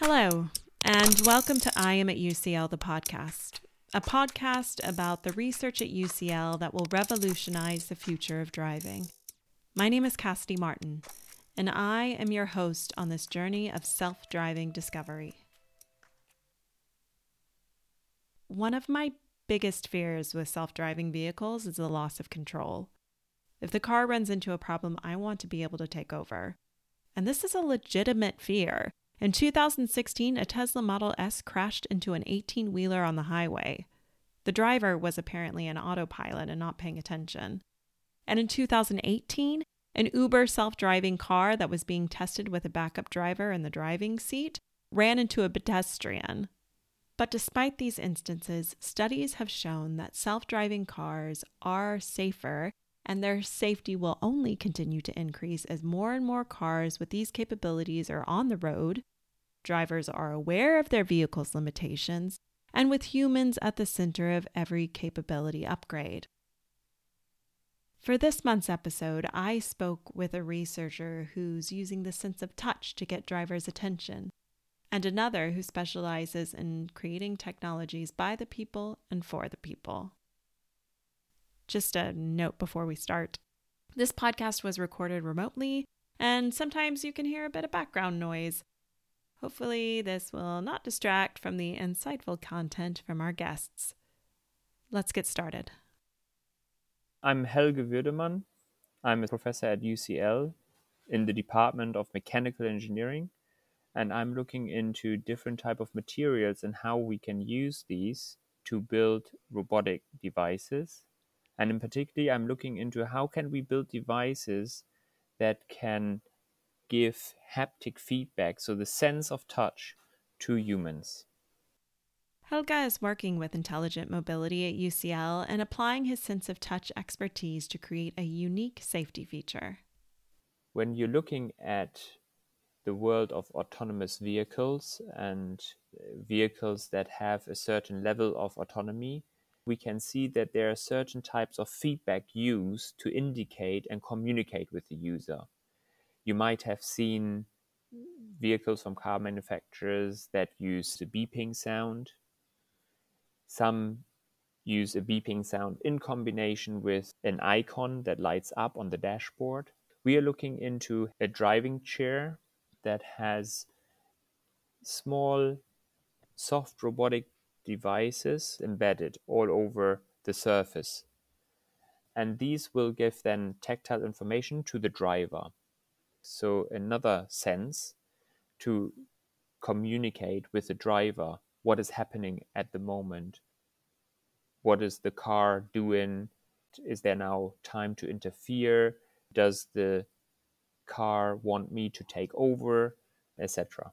Hello, and welcome to I Am at UCL, the podcast, a podcast about the research at UCL that will revolutionize the future of driving. My name is Cassidy Martin, and I am your host on this journey of self driving discovery. One of my biggest fears with self driving vehicles is the loss of control. If the car runs into a problem, I want to be able to take over. And this is a legitimate fear. In 2016, a Tesla Model S crashed into an 18 wheeler on the highway. The driver was apparently an autopilot and not paying attention. And in 2018, an Uber self driving car that was being tested with a backup driver in the driving seat ran into a pedestrian. But despite these instances, studies have shown that self driving cars are safer and their safety will only continue to increase as more and more cars with these capabilities are on the road, drivers are aware of their vehicle's limitations, and with humans at the center of every capability upgrade. For this month's episode, I spoke with a researcher who's using the sense of touch to get drivers' attention, and another who specializes in creating technologies by the people and for the people. Just a note before we start this podcast was recorded remotely, and sometimes you can hear a bit of background noise. Hopefully, this will not distract from the insightful content from our guests. Let's get started. I'm Helge Würdemann. I'm a professor at UCL in the Department of Mechanical Engineering, and I'm looking into different type of materials and how we can use these to build robotic devices and in particular, I'm looking into how can we build devices that can give haptic feedback, so the sense of touch, to humans. Helge is working with intelligent mobility at UCL and applying his sense of touch expertise to create a unique safety feature. When you're looking at the world of autonomous vehicles and uh, vehicles that have a certain level of autonomy, we can see that there are certain types of feedback used to indicate and communicate with the user. You might have seen vehicles from car manufacturers that use the beeping sound. Some use a beeping sound in combination with an icon that lights up on the dashboard. We are looking into a driving chair that has small soft robotic devices embedded all over the surface. And these will give then tactile information to the driver. So, another sense to communicate with the driver what is happening at the moment. What is the car doing? Is there now time to interfere? Does the car want me to take over? Etc.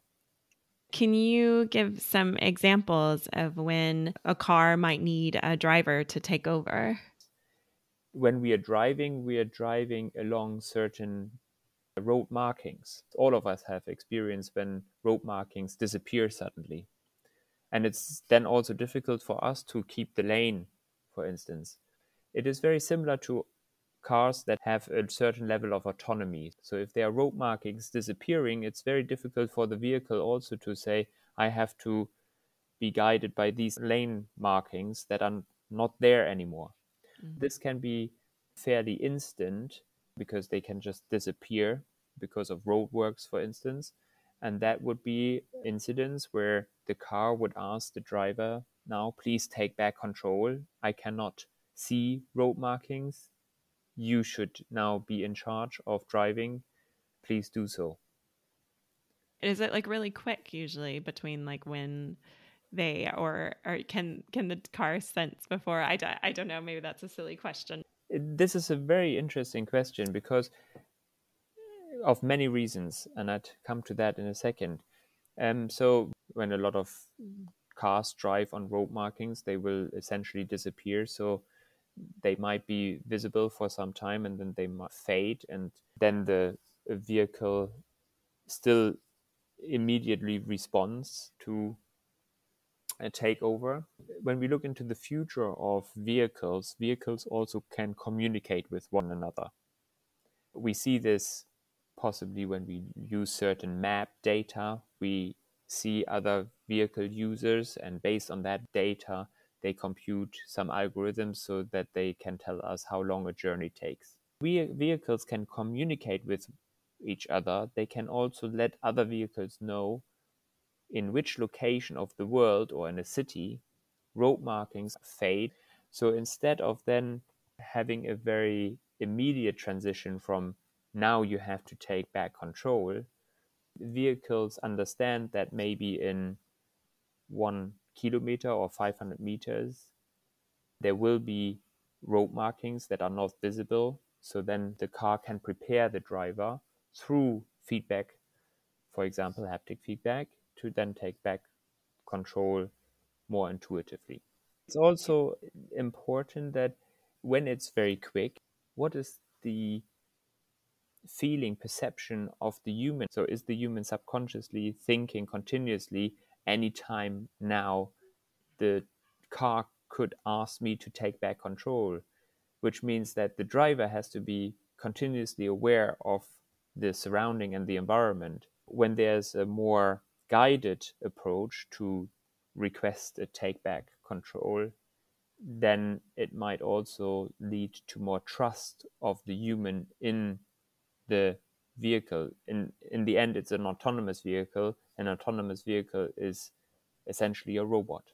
Can you give some examples of when a car might need a driver to take over? When we are driving, we are driving along certain road markings. All of us have experienced when road markings disappear suddenly. And it's then also difficult for us to keep the lane, for instance. It is very similar to cars that have a certain level of autonomy. So if there are road markings disappearing, it's very difficult for the vehicle also to say, I have to be guided by these lane markings that are not there anymore. Mm-hmm. This can be fairly instant because they can just disappear because of roadworks, for instance. And that would be incidents where the car would ask the driver, now please take back control. I cannot see road markings you should now be in charge of driving, please do so. Is it like really quick usually between like when they or or can can the car sense before I, I don't know maybe that's a silly question this is a very interesting question because of many reasons and i'd come to that in a second. Um, so when a lot of cars drive on road markings they will essentially disappear. So they might be visible for some time and then they might fade and then the vehicle still immediately responds to a takeover. When we look into the future of vehicles, vehicles also can communicate with one another. We see this possibly when we use certain map data. We see other vehicle users, and based on that data, they compute some algorithms so that they can tell us how long a journey takes. We, vehicles can communicate with each other. They can also let other vehicles know in which location of the world or in a city road markings fade. So instead of then having a very immediate transition from now you have to take back control, vehicles understand that maybe in one kilometer or 500 meters, there will be road markings that are not visible. So then the car can prepare the driver through feedback, for example, haptic feedback, to then take back control more intuitively. It's also important that when it's very quick, what is the feeling, perception of the human? So, is the human subconsciously thinking continuously, anytime now the car could ask me to take back control? Which means that the driver has to be continuously aware of the surrounding and the environment. When there's a more guided approach to request a take back control, then it might also lead to more trust of the human in the vehicle. In in the end, it's an autonomous vehicle. An autonomous vehicle is essentially a robot.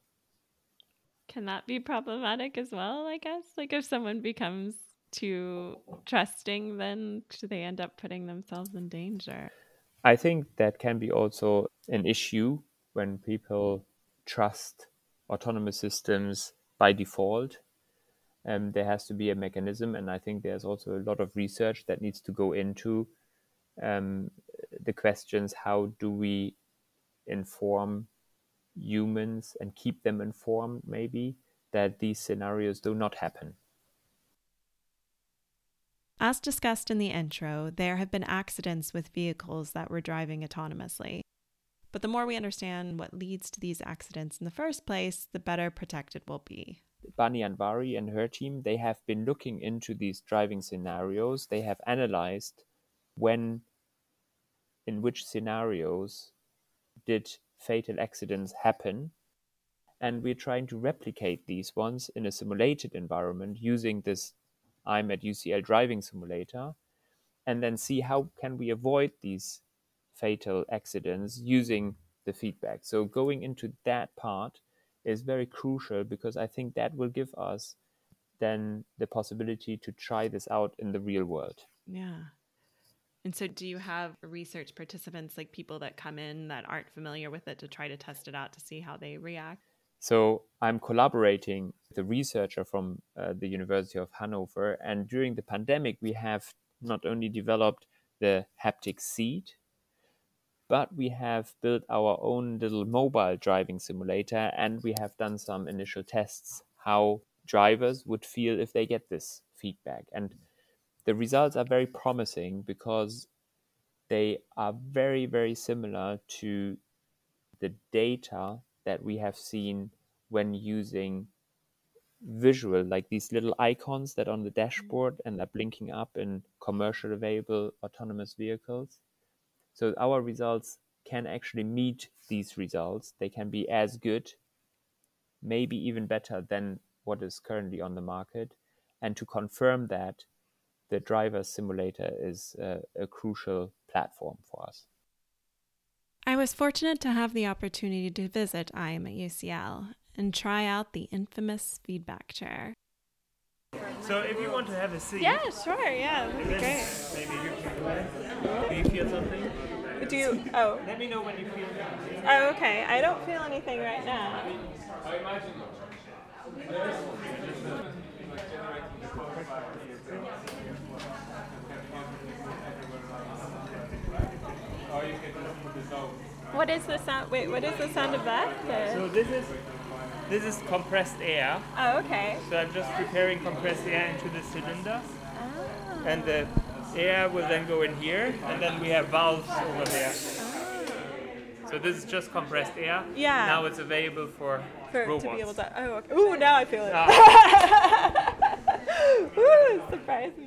Can that be problematic as well? I guess, like if someone becomes too trusting, then they end up putting themselves in danger? I think that can be also an issue when people trust autonomous systems by default. Um, there has to be a mechanism, and I think there's also a lot of research that needs to go into um, the questions how do we inform humans and keep them informed, maybe, that these scenarios do not happen. As discussed in the intro, there have been accidents with vehicles that were driving autonomously. But the more we understand what leads to these accidents in the first place, the better protected we'll be. Bani Anvari and her team, they have been looking into these driving scenarios. They have analyzed when, in which scenarios did fatal accidents happen. And we're trying to replicate these ones in a simulated environment using this I'm at UCL driving simulator and then see how can we avoid these fatal accidents using the feedback. So going into that part is very crucial because I think that will give us then the possibility to try this out in the real world. Yeah. And so, do you have research participants, like people that come in that aren't familiar with it, to try to test it out to see how they react? So I'm collaborating with a researcher from uh, the University of Hanover, and during the pandemic, we have not only developed the haptic seat, but we have built our own little mobile driving simulator, and we have done some initial tests how drivers would feel if they get this feedback. And the results are very promising because they are very, very similar to the data that we have seen when using visual, like these little icons that on the dashboard and are blinking up in commercial available autonomous vehicles. So our results can actually meet these results. They can be as good, maybe even better than what is currently on the market. And to confirm that, the driver simulator is a, a crucial platform for us. I was fortunate to have the opportunity to visit IAM at UCL and try out the infamous feedback chair. So if you want to have a seat. Yeah, sure, yeah, that'd be great. Maybe you can Do you feel something? Do you, oh. Let me know when you feel Oh, okay. I don't feel anything right now. What is the sound? Wait, what is the sound of that? The... So this is this is compressed air. Oh, okay. So I'm just preparing compressed air into the cylinder, Oh. and the air will then go in here, and then we have valves over there. So this is just compressed air. Yeah. Now it's available for, For, robots. to be able to. Oh, okay. Ooh, now I feel it. Ah. Ooh, it's surprising me.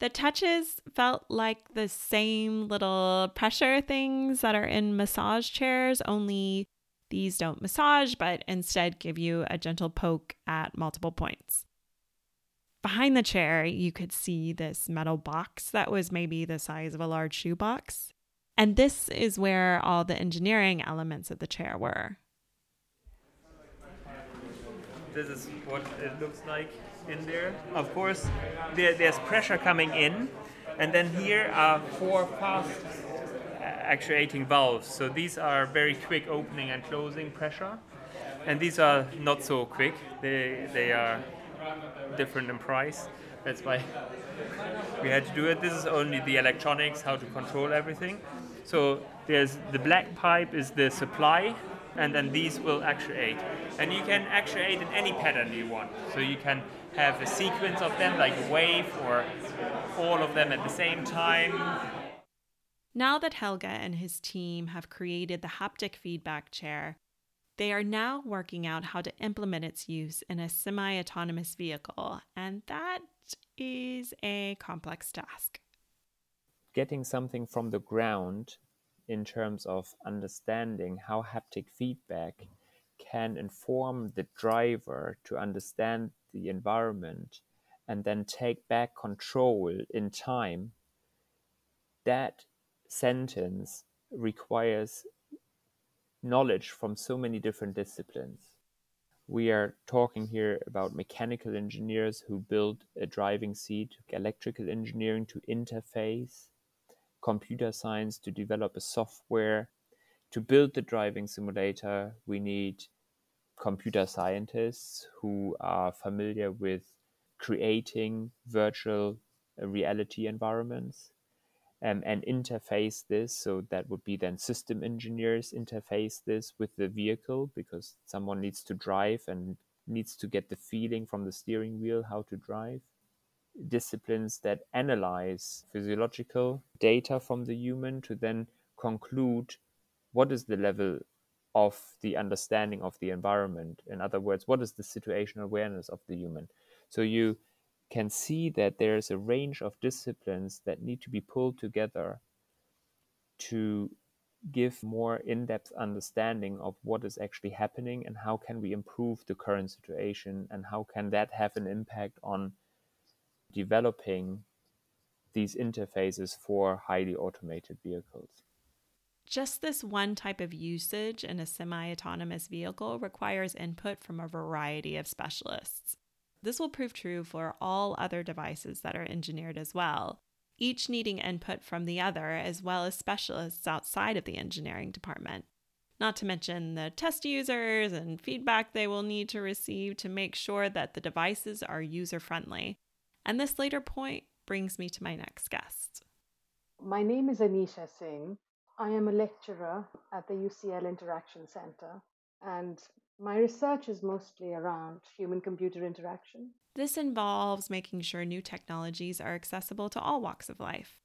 The touches felt like the same little pressure things that are in massage chairs, only these don't massage, but instead give you a gentle poke at multiple points. Behind the chair, you could see this metal box that was maybe the size of a large shoebox. And this is where all the engineering elements of the chair were. This is what it looks like in there. Of course, there, there's pressure coming in, and then here are four fast uh, actuating valves. So these are very quick opening and closing pressure, and these are not so quick. They they are different in price. That's why we had to do it. This is only the electronics, how to control everything. So there's the black pipe is the supply and then these will actuate. And you can actuate in any pattern you want. So you can have a sequence of them, like a wave, or all of them at the same time. Now that Helge and his team have created the haptic feedback chair, they are now working out how to implement its use in a semi autonomous vehicle, and that is a complex task. Getting something from the ground in terms of understanding how haptic feedback can inform the driver to understand the environment and then take back control in time, that sentence requires knowledge from so many different disciplines. We are talking here about mechanical engineers who build a driving seat, electrical engineering to interface, computer science to develop a software. To build the driving simulator, we need computer scientists who are familiar with creating virtual reality environments um, and interface this. So that would be then system engineers interface this with the vehicle because someone needs to drive and needs to get the feeling from the steering wheel how to drive disciplines that analyze physiological data from the human to then conclude what is the level of the understanding of the environment. In other words, what is the situational awareness of the human? So you can see that there's a range of disciplines that need to be pulled together to give more in-depth understanding of what is actually happening and how can we improve the current situation and how can that have an impact on developing these interfaces for highly automated vehicles. Just this one type of usage in a semi autonomous vehicle requires input from a variety of specialists. This will prove true for all other devices that are engineered as well, each needing input from the other as well as specialists outside of the engineering department. Not to mention the test users and feedback they will need to receive to make sure that the devices are user friendly and this later point brings me to my next guest. My name is Aneesha Singh. I am a lecturer at the UCL Interaction Center, and my research is mostly around human computer interaction. This involves making sure new technologies are accessible to all walks of life.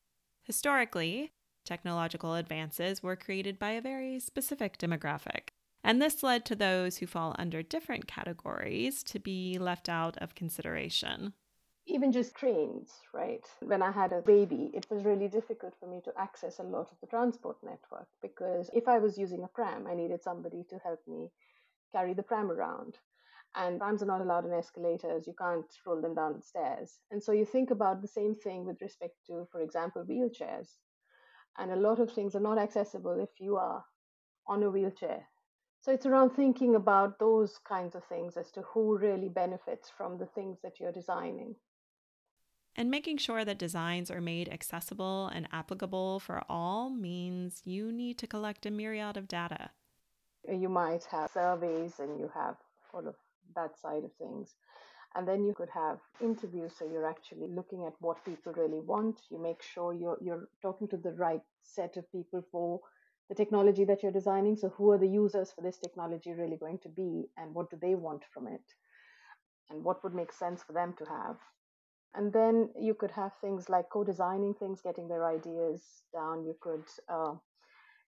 Historically, technological advances were created by a very specific demographic, and this led to those who fall under different categories to be left out of consideration even just trains, right? When I had a baby, it was really difficult for me to access a lot of the transport network because if I was using a pram, I needed somebody to help me carry the pram around. And prams are not allowed in escalators, you can't roll them down the stairs. And so you think about the same thing with respect to, for example, wheelchairs. And a lot of things are not accessible if you are on a wheelchair. So it's around thinking about those kinds of things as to who really benefits from the things that you're designing. And making sure that designs are made accessible and applicable for all means you need to collect a myriad of data. You might have surveys and you have all of that side of things. And then you could have interviews, so you're actually looking at what people really want. You make sure you're, you're talking to the right set of people for the technology that you're designing. So, who are the users for this technology really going to be, and what do they want from it? And what would make sense for them to have? And then you could have things like co-designing things getting their ideas down you could uh,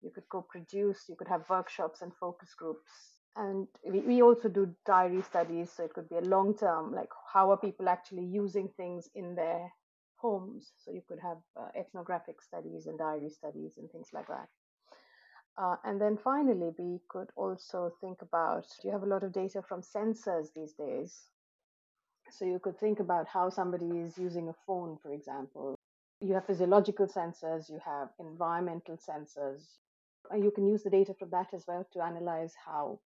you could co-produce you could have workshops and focus groups and we, we also do diary studies so it could be a long term like how are people actually using things in their homes. So you could have uh, ethnographic studies and diary studies and things like that. Uh, and then finally, we could also think about you have a lot of data from sensors these days. So you could think about how somebody is using a phone, for example. You have physiological sensors, you have environmental sensors. Uh, you can use the data from that as well to analyze how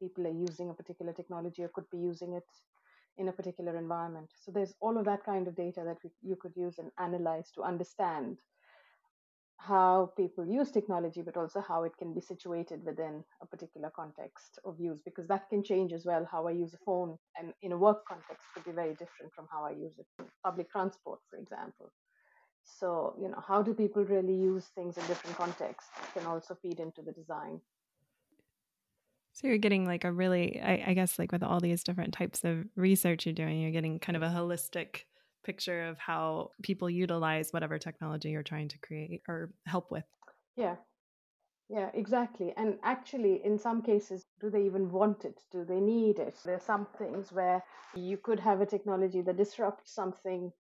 people are using a particular technology or could be using it in a particular environment. So there's all of that kind of data that we, you could use and analyze to understand how people use technology, but also how it can be situated within a particular context of use, because that can change as well. How I use a phone and in a work context could be very different from how I use it in public transport, for example. So, you know, how do people really use things in different contexts can also feed into the design. So you're getting like a really, I, I, guess, like with all these different types of research you're doing, you're getting kind of a holistic picture of how people utilize whatever technology you're trying to create or help with. Yeah. Yeah, exactly. And actually, in some cases, do they even want it? Do they need it? There are some things where you could have a technology that disrupts something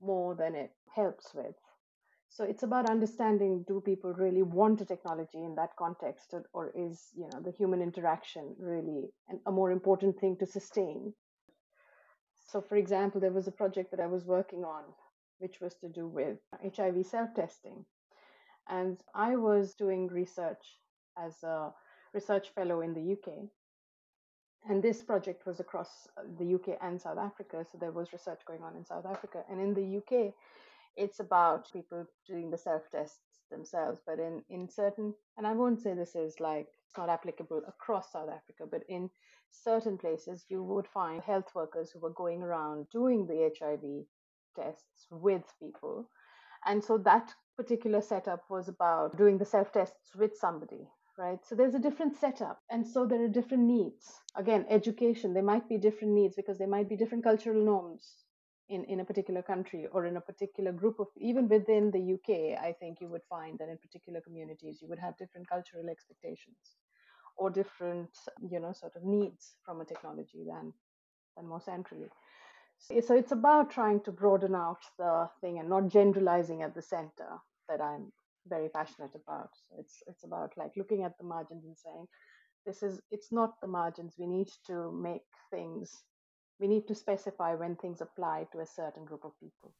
more than it helps with. So it's about understanding do people really want a technology in that context, or is you know the human interaction really a more important thing to sustain? So, for example, there was a project that I was working on, which was to do with HIV self testing. And I was doing research as a research fellow in the UK. And this project was across the UK and South Africa. So there was research going on in South Africa. And in the UK, it's about people doing the self tests themselves. But in, in certain, and I won't say this is like, it's not applicable across South Africa, but in certain places, you would find health workers who were going around doing the HIV tests with people. And so that particular setup was about doing the self tests with somebody, right? So there's a different setup. And so there are different needs. Again, education, there might be different needs because there might be different cultural norms in, in a particular country or in a particular group of, even within the UK, I think you would find that in particular communities, you would have different cultural expectations or different, you know, sort of needs from a technology than, than more centrally. So it's about trying to broaden out the thing and not generalizing at the center that I'm very passionate about. So it's it's about like looking at the margins and saying, this is it's not the margins. We need to make things we need to specify when things apply to a certain group of people.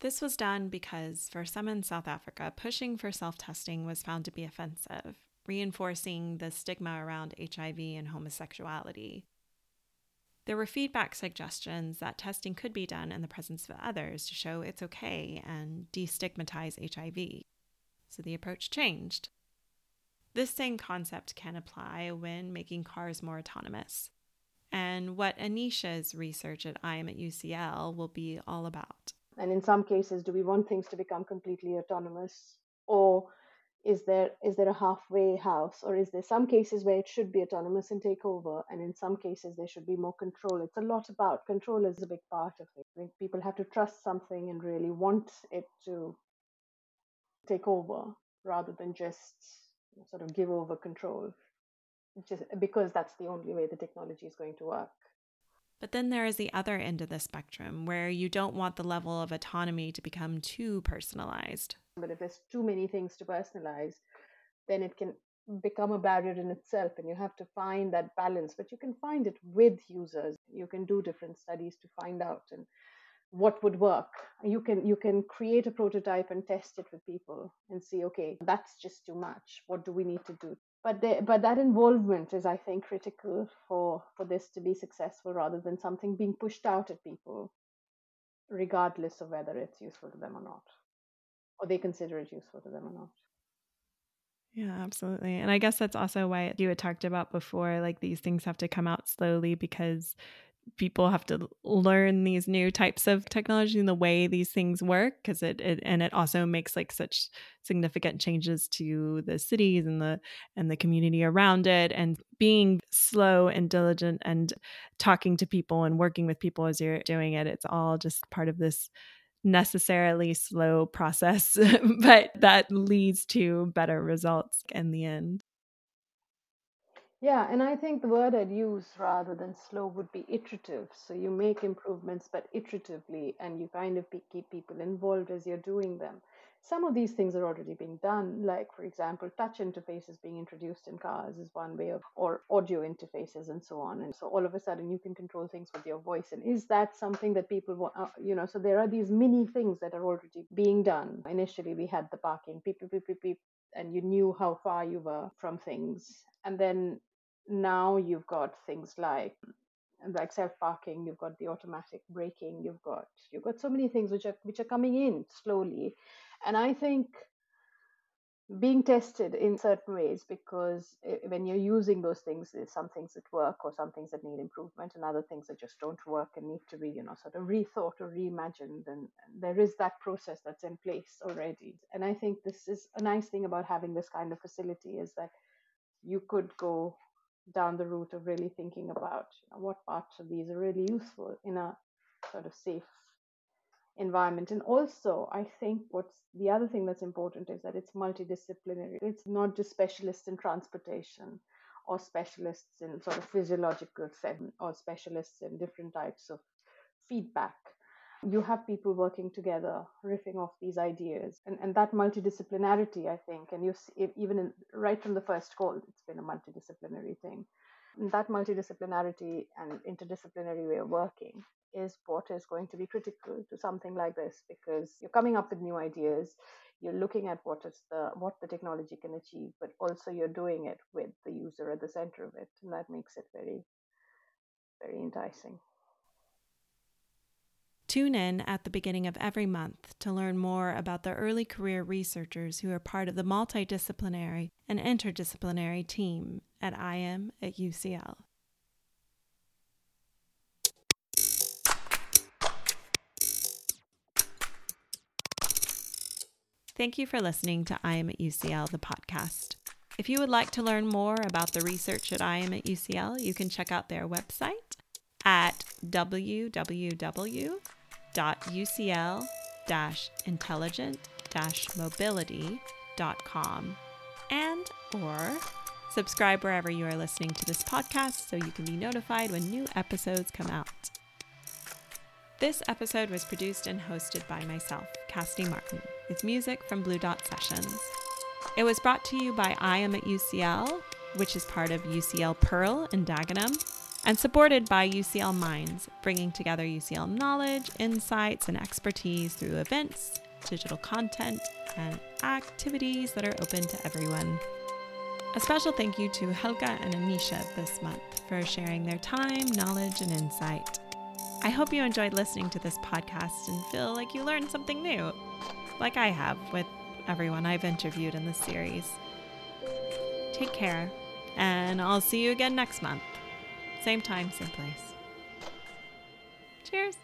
This was done because for some in South Africa, pushing for self testing was found to be offensive, reinforcing the stigma around HIV and homosexuality. There were feedback suggestions that testing could be done in the presence of others to show it's okay and destigmatize HIV. So the approach changed. This same concept can apply when making cars more autonomous and what Aneesha's research at IM at UCL will be all about. And in some cases, do we want things to become completely autonomous? Or is there is there a halfway house or is there some cases where it should be autonomous and take over and in some cases there should be more control it's a lot about control is a big part of it I think people have to trust something and really want it to take over rather than just sort of give over control just because that's the only way the technology is going to work. But then there is the other end of the spectrum where you don't want the level of autonomy to become too personalized. But if there's too many things to personalize, then it can become a barrier in itself and you have to find that balance but you can find it with users you can do different studies to find out and what would work you can you can create a prototype and test it with people and see okay that's just too much what do we need to do but they, but that involvement is i think critical for for this to be successful rather than something being pushed out at people regardless of whether it's useful to them or not or they consider it useful to them or not yeah, absolutely. And I guess that's also why you had talked about before like these things have to come out slowly because people have to learn these new types of technology and the way these things work because it, it and it also makes like such significant changes to the cities and the and the community around it. And being slow and diligent and talking to people and working with people as you're doing it it's all just part of this necessarily slow process but that leads to better results in the end Yeah, and I think the word I'd use rather than slow would be iterative. So you make improvements, but iteratively, and you kind of keep people involved as you're doing them. Some of these things are already being done, like, for example, touch interfaces being introduced in cars is one way of, or audio interfaces and so on. And so all of a sudden you can control things with your voice. And is that something that people want, uh, you know, so there are these mini things that are already being done. Initially, we had the parking, beep, beep, beep, beep, beep, and you knew how far you were from things. And then now you've got things like like self parking you've got the automatic braking you've got you've got so many things which are which are coming in slowly. And i think being tested in certain ways because eh, when you're using those things there's some things that work or some things that need improvement and other things that just don't work and need to be you know sort of rethought or reimagined. And there is that process that's in place already. And i think this is a nice thing about having this kind of facility is that you could go down the route of really thinking about you know, what parts of these are really useful in a sort of safe environment. And also, I think what's the other thing that's important is that it's multidisciplinary. It's not just specialists in transportation or specialists in sort of physiological or specialists in different types of feedback you have people working together riffing off these ideas and, and that multidisciplinarity i think and you see even in, right from the first call it's been a multidisciplinary thing. And that multidisciplinarity and interdisciplinary way of working is what is going to be critical to something like this because you're coming up with new ideas you're looking at what is the what the technology can achieve but also you're doing it with the user at the center of it and that makes it very very enticing Tune in at the beginning of every month to learn more about the early career researchers who are part of the multidisciplinary and interdisciplinary team at IM at UCL. Thank you for listening to IM at UCL, the podcast. If you would like to learn more about the research at IM at UCL, you can check out their website at www www.ucl-intelligent-mobility.com and or subscribe wherever you are listening to this podcast so you can be notified when new episodes come out. This episode was produced and hosted by myself, Cassidy Martin, with music from Blue Dot Sessions. It was brought to you by I Am at UCL, which is part of UCL Pearl in Dagenham, and supported by UCL Minds, bringing together UCL knowledge, insights, and expertise through events, digital content, and activities that are open to everyone. A special thank you to Helge and Aneesha this month for sharing their time, knowledge, and insight. I hope you enjoyed listening to this podcast and feel like you learned something new, like I have with everyone I've interviewed in this series. Take care, and I'll see you again next month. Same time, same place. Cheers.